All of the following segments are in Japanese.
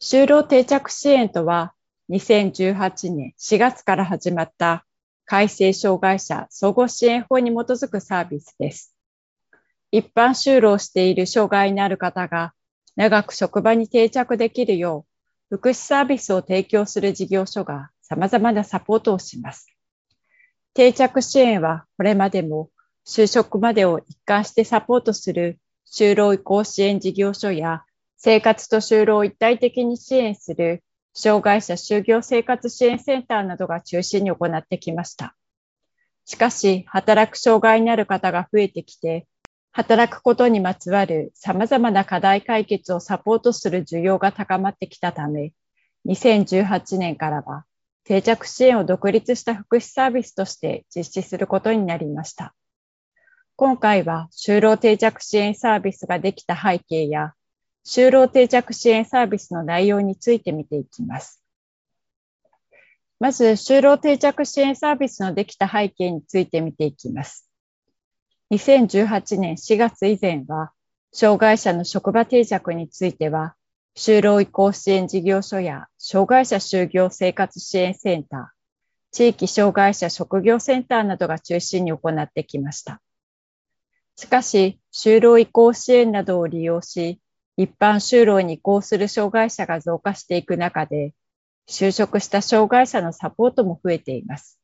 就労定着支援とは、2018年4月から始まった改正障害者総合支援法に基づくサービスです。一般就労している障害のある方が長く職場に定着できるよう、福祉サービスを提供する事業所が様々なサポートをします。定着支援はこれまでも就職までを一貫してサポートする就労移行支援事業所や生活と就労を一体的に支援する障害者就業生活支援センターなどが中心に行ってきました。しかし、働く障害にある方が増えてきて、働くことにまつわる様々な課題解決をサポートする需要が高まってきたため、2018年からは定着支援を独立した福祉サービスとして実施することになりました。今回は就労定着支援サービスができた背景や、就労定着支援サービスの内容について見ていきます。まず、就労定着支援サービスのできた背景について見ていきます。2018年4月以前は、障害者の職場定着については、就労移行支援事業所や障害者就業生活支援センター、地域障害者職業センターなどが中心に行ってきました。しかし、就労移行支援などを利用し、一般就労に移行する障害者が増加していく中で、就職した障害者のサポートも増えています。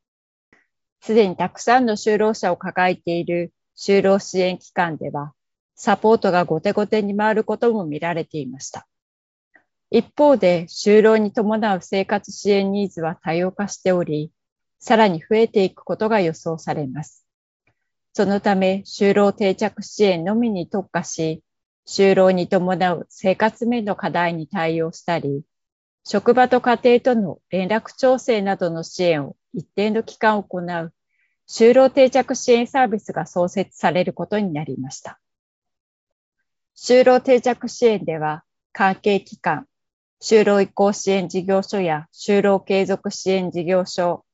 すでにたくさんの就労者を抱えている就労支援機関では、サポートが後手後手に回ることも見られていました。一方で、就労に伴う生活支援ニーズは多様化しており、さらに増えていくことが予想されます。そのため、就労定着支援のみに特化し、就労に伴う生活面の課題に対応したり、職場と家庭との連絡調整などの支援を一定の期間行う就労定着支援サービスが創設されることになりました。就労定着支援では、関係機関、就労移行支援事業所や就労継続支援事業所、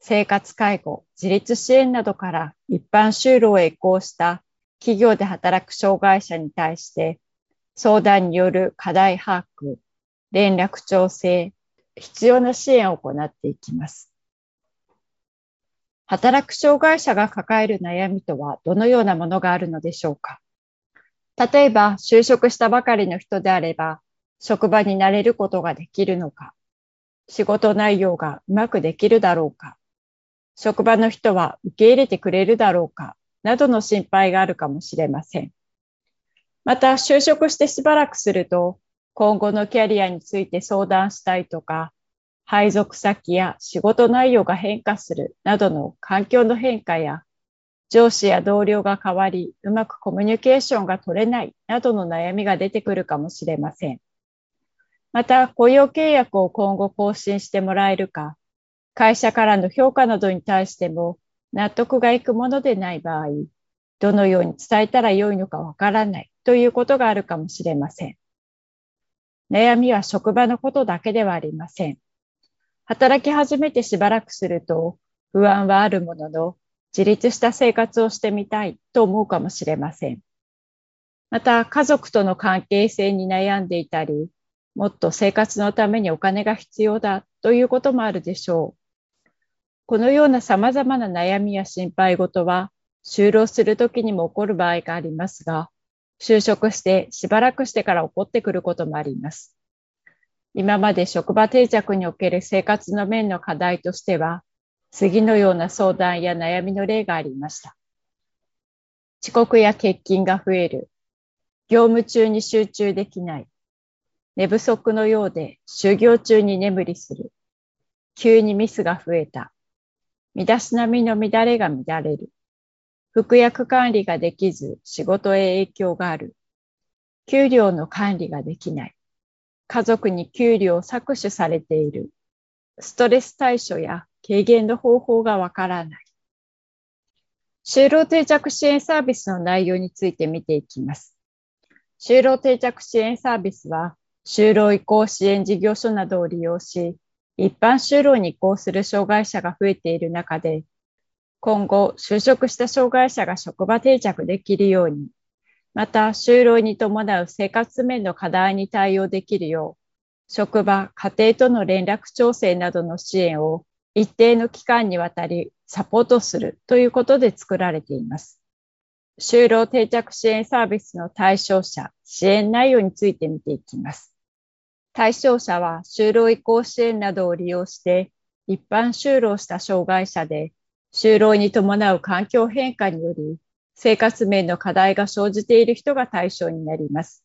生活介護、自立支援などから一般就労へ移行した企業で働く障害者に対して相談による課題把握、連絡調整、必要な支援を行っていきます。働く障害者が抱える悩みとはどのようなものがあるのでしょうか？例えば、就職したばかりの人であれば、職場に慣れることができるのか仕事内容がうまくできるだろうか職場の人は受け入れてくれるだろうか、などの心配があるかもしれません。また、就職してしばらくすると、今後のキャリアについて相談したいとか、配属先や仕事内容が変化するなどの環境の変化や、上司や同僚が変わり、うまくコミュニケーションが取れないなどの悩みが出てくるかもしれません。また、雇用契約を今後更新してもらえるか、会社からの評価などに対しても納得がいくものでない場合、どのように伝えたらよいのかわからないということがあるかもしれません。悩みは職場のことだけではありません。働き始めてしばらくすると不安はあるものの自立した生活をしてみたいと思うかもしれません。また家族との関係性に悩んでいたり、もっと生活のためにお金が必要だということもあるでしょう。このような様々な悩みや心配事は、就労するときにも起こる場合がありますが、就職してしばらくしてから起こってくることもあります。今まで職場定着における生活の面の課題としては、次のような相談や悩みの例がありました。遅刻や欠勤が増える。業務中に集中できない。寝不足のようで就業中に眠りする。急にミスが増えた。身だしなみの乱れが乱れる。服薬管理ができず仕事へ影響がある。給料の管理ができない。家族に給料を搾取されている。ストレス対処や軽減の方法がわからない。就労定着支援サービスの内容について見ていきます。就労定着支援サービスは、就労移行支援事業所などを利用し、一般就労に移行する障害者が増えている中で、今後、就職した障害者が職場定着できるように、また、就労に伴う生活面の課題に対応できるよう、職場、家庭との連絡調整などの支援を一定の期間にわたりサポートするということで作られています。就労定着支援サービスの対象者、支援内容について見ていきます。対象者は就労移行支援などを利用して一般就労した障害者で就労に伴う環境変化により、生活面の課題が生じている人が対象になります。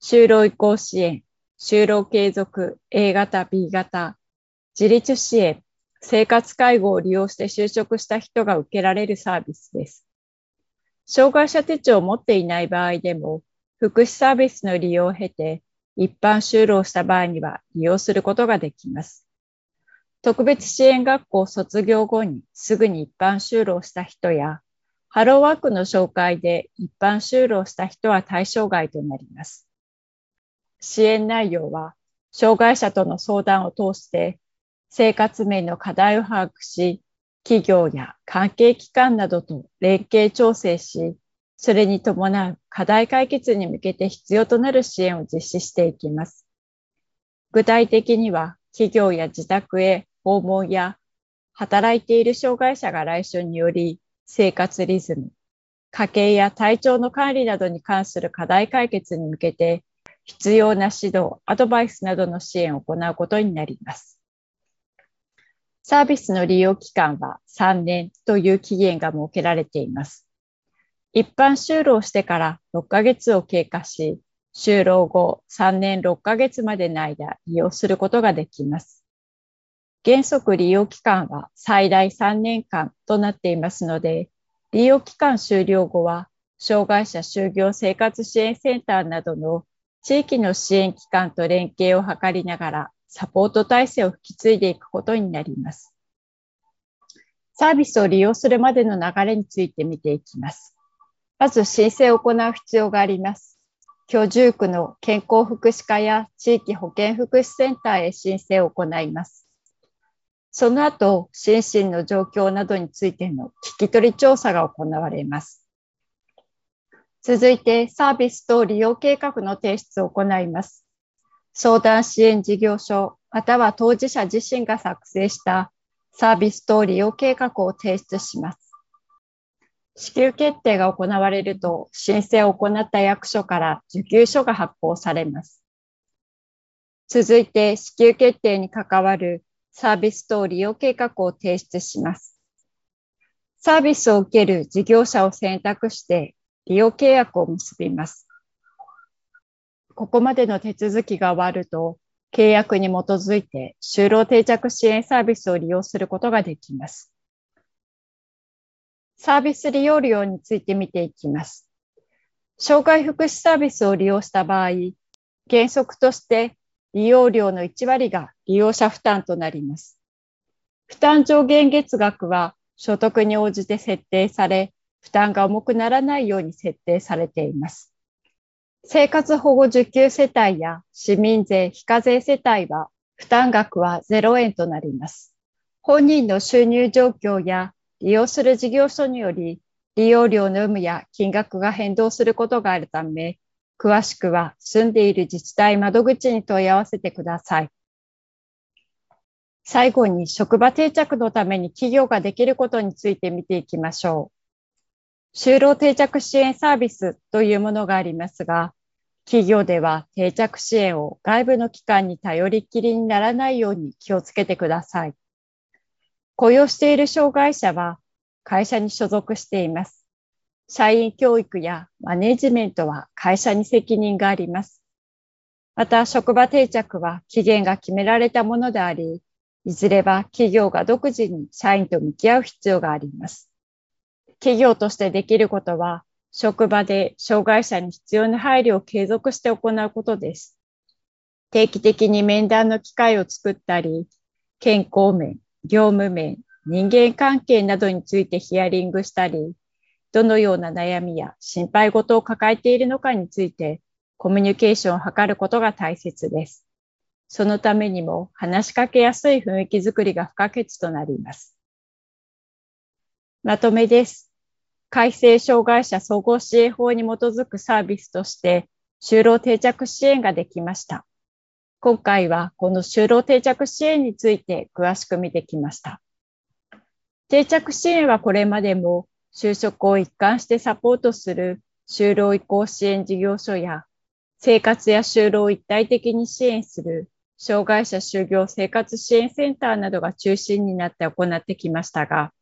就労移行支援、就労継続、A 型、B 型、自立支援、生活介護を利用して就職した人が受けられるサービスです。障害者手帳を持っていない場合でも、福祉サービスの利用を経て、一般就労した場合には利用することができます。特別支援学校卒業後にすぐに一般就労した人や、ハローワークの紹介で一般就労した人は対象外となります。支援内容は、障害者との相談を通して生活面の課題を把握し、企業や関係機関などと連携調整し、それに伴う課題解決に向けて必要となる支援を実施していきます。具体的には、企業や自宅へ訪問や働いている障害者が来所により生活リズム、家計や体調の管理などに関する課題解決に向けて必要な指導、アドバイスなどの支援を行うことになります。サービスの利用期間は3年という期限が設けられています。一般就労してから6ヶ月を経過し、就労後3年6ヶ月までの間利用することができます。原則利用期間は最大3年間となっていますので、利用期間終了後は、障害者就業生活支援センターなどの地域の支援機関と連携を図りながら、サポート体制を引き継いでいくことになります。サービスを利用するまでの流れについて見ていきます。まず申請を行う必要があります。居住区の健康福祉課や地域保健福祉センターへ申請を行います。その後、心身の状況などについての聞き取り調査が行われます。続いて、サービスと利用計画の提出を行います。相談支援事業所、または当事者自身が作成したサービスと利用計画を提出します。支給決定が行われると、申請を行った役所から受給書が発行されます。続いて、支給決定に関わるサービスと利用計画を提出します。サービスを受ける事業者を選択して利用契約を結びます。ここまでの手続きが終わると、契約に基づいて就労定着支援サービスを利用することができます。サービス利用料について見ていきます。障害福祉サービスを利用した場合、原則として利用料の1割が利用者負担となります。負担上限月額は所得に応じて設定され、負担が重くならないように設定されています。生活保護受給世帯や市民税非課税世帯は負担額は0円となります。本人の収入状況や利用する事業所により利用料の有無や金額が変動することがあるため、詳しくは住んでいる自治体窓口に問い合わせてください。最後に職場定着のために企業ができることについて見ていきましょう。就労定着支援サービスというものがありますが、企業では定着支援を外部の機関に頼りっきりにならないように気をつけてください。雇用している障害者は会社に所属しています。社員教育やマネジメントは会社に責任があります。また、職場定着は期限が決められたものであり、いずれは企業が独自に社員と向き合う必要があります。企業としてできることは、職場で障害者に必要な配慮を継続して行うことです。定期的に面談の機会を作ったり、健康面、業務面、人間関係などについてヒアリングしたり、どのような悩みや心配事を抱えているのかについてコミュニケーションを図ることが大切です。そのためにも話しかけやすい雰囲気づくりが不可欠となります。まとめです。改正障害者総合支援法に基づくサービスとして就労定着支援ができました。今回はこの就労定着支援について詳しく見てきました。定着支援はこれまでも就職を一貫してサポートする就労移行支援事業所や生活や就労を一体的に支援する障害者就業生活支援センターなどが中心になって行ってきましたが、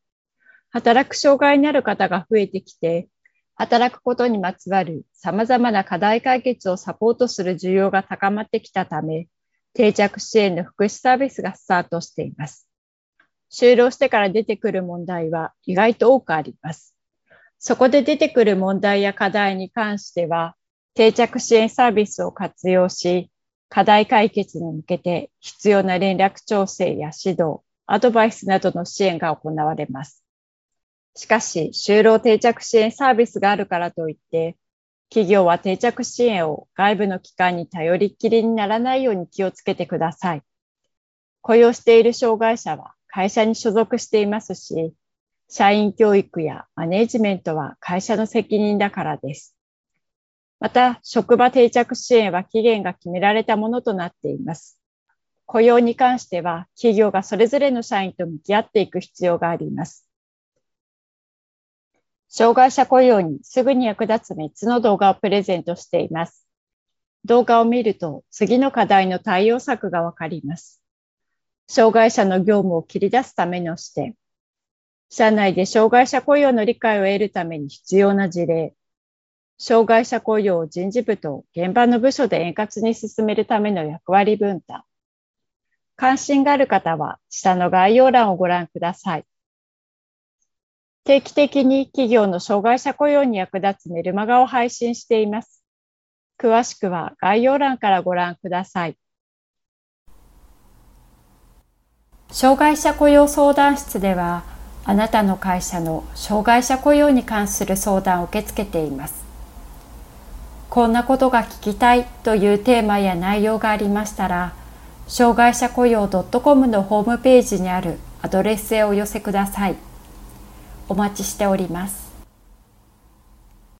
働く障害になる方が増えてきて、働くことにまつわる様々な課題解決をサポートする需要が高まってきたため、定着支援の福祉サービスがスタートしています。就労してから出てくる問題は意外と多くあります。そこで出てくる問題や課題に関しては、定着支援サービスを活用し、課題解決に向けて必要な連絡調整や指導、アドバイスなどの支援が行われます。しかし、就労定着支援サービスがあるからといって、企業は定着支援を外部の機関に頼りっきりにならないように気をつけてください。雇用している障害者は会社に所属していますし、社員教育やマネジメントは会社の責任だからです。また、職場定着支援は期限が決められたものとなっています。雇用に関しては、企業がそれぞれの社員と向き合っていく必要があります。障害者雇用にすぐに役立つ3つの動画をプレゼントしています。動画を見ると次の課題の対応策がわかります。障害者の業務を切り出すための視点。社内で障害者雇用の理解を得るために必要な事例。障害者雇用を人事部と現場の部署で円滑に進めるための役割分担。関心がある方は下の概要欄をご覧ください。定期的に企業の障害者雇用に役立つメルマガを配信しています。詳しくは概要欄からご覧ください。障害者雇用相談室では、あなたの会社の障害者雇用に関する相談を受け付けています。こんなことが聞きたいというテーマや内容がありましたら、障害者雇用 .com のホームページにあるアドレスへお寄せください。お待ちしております。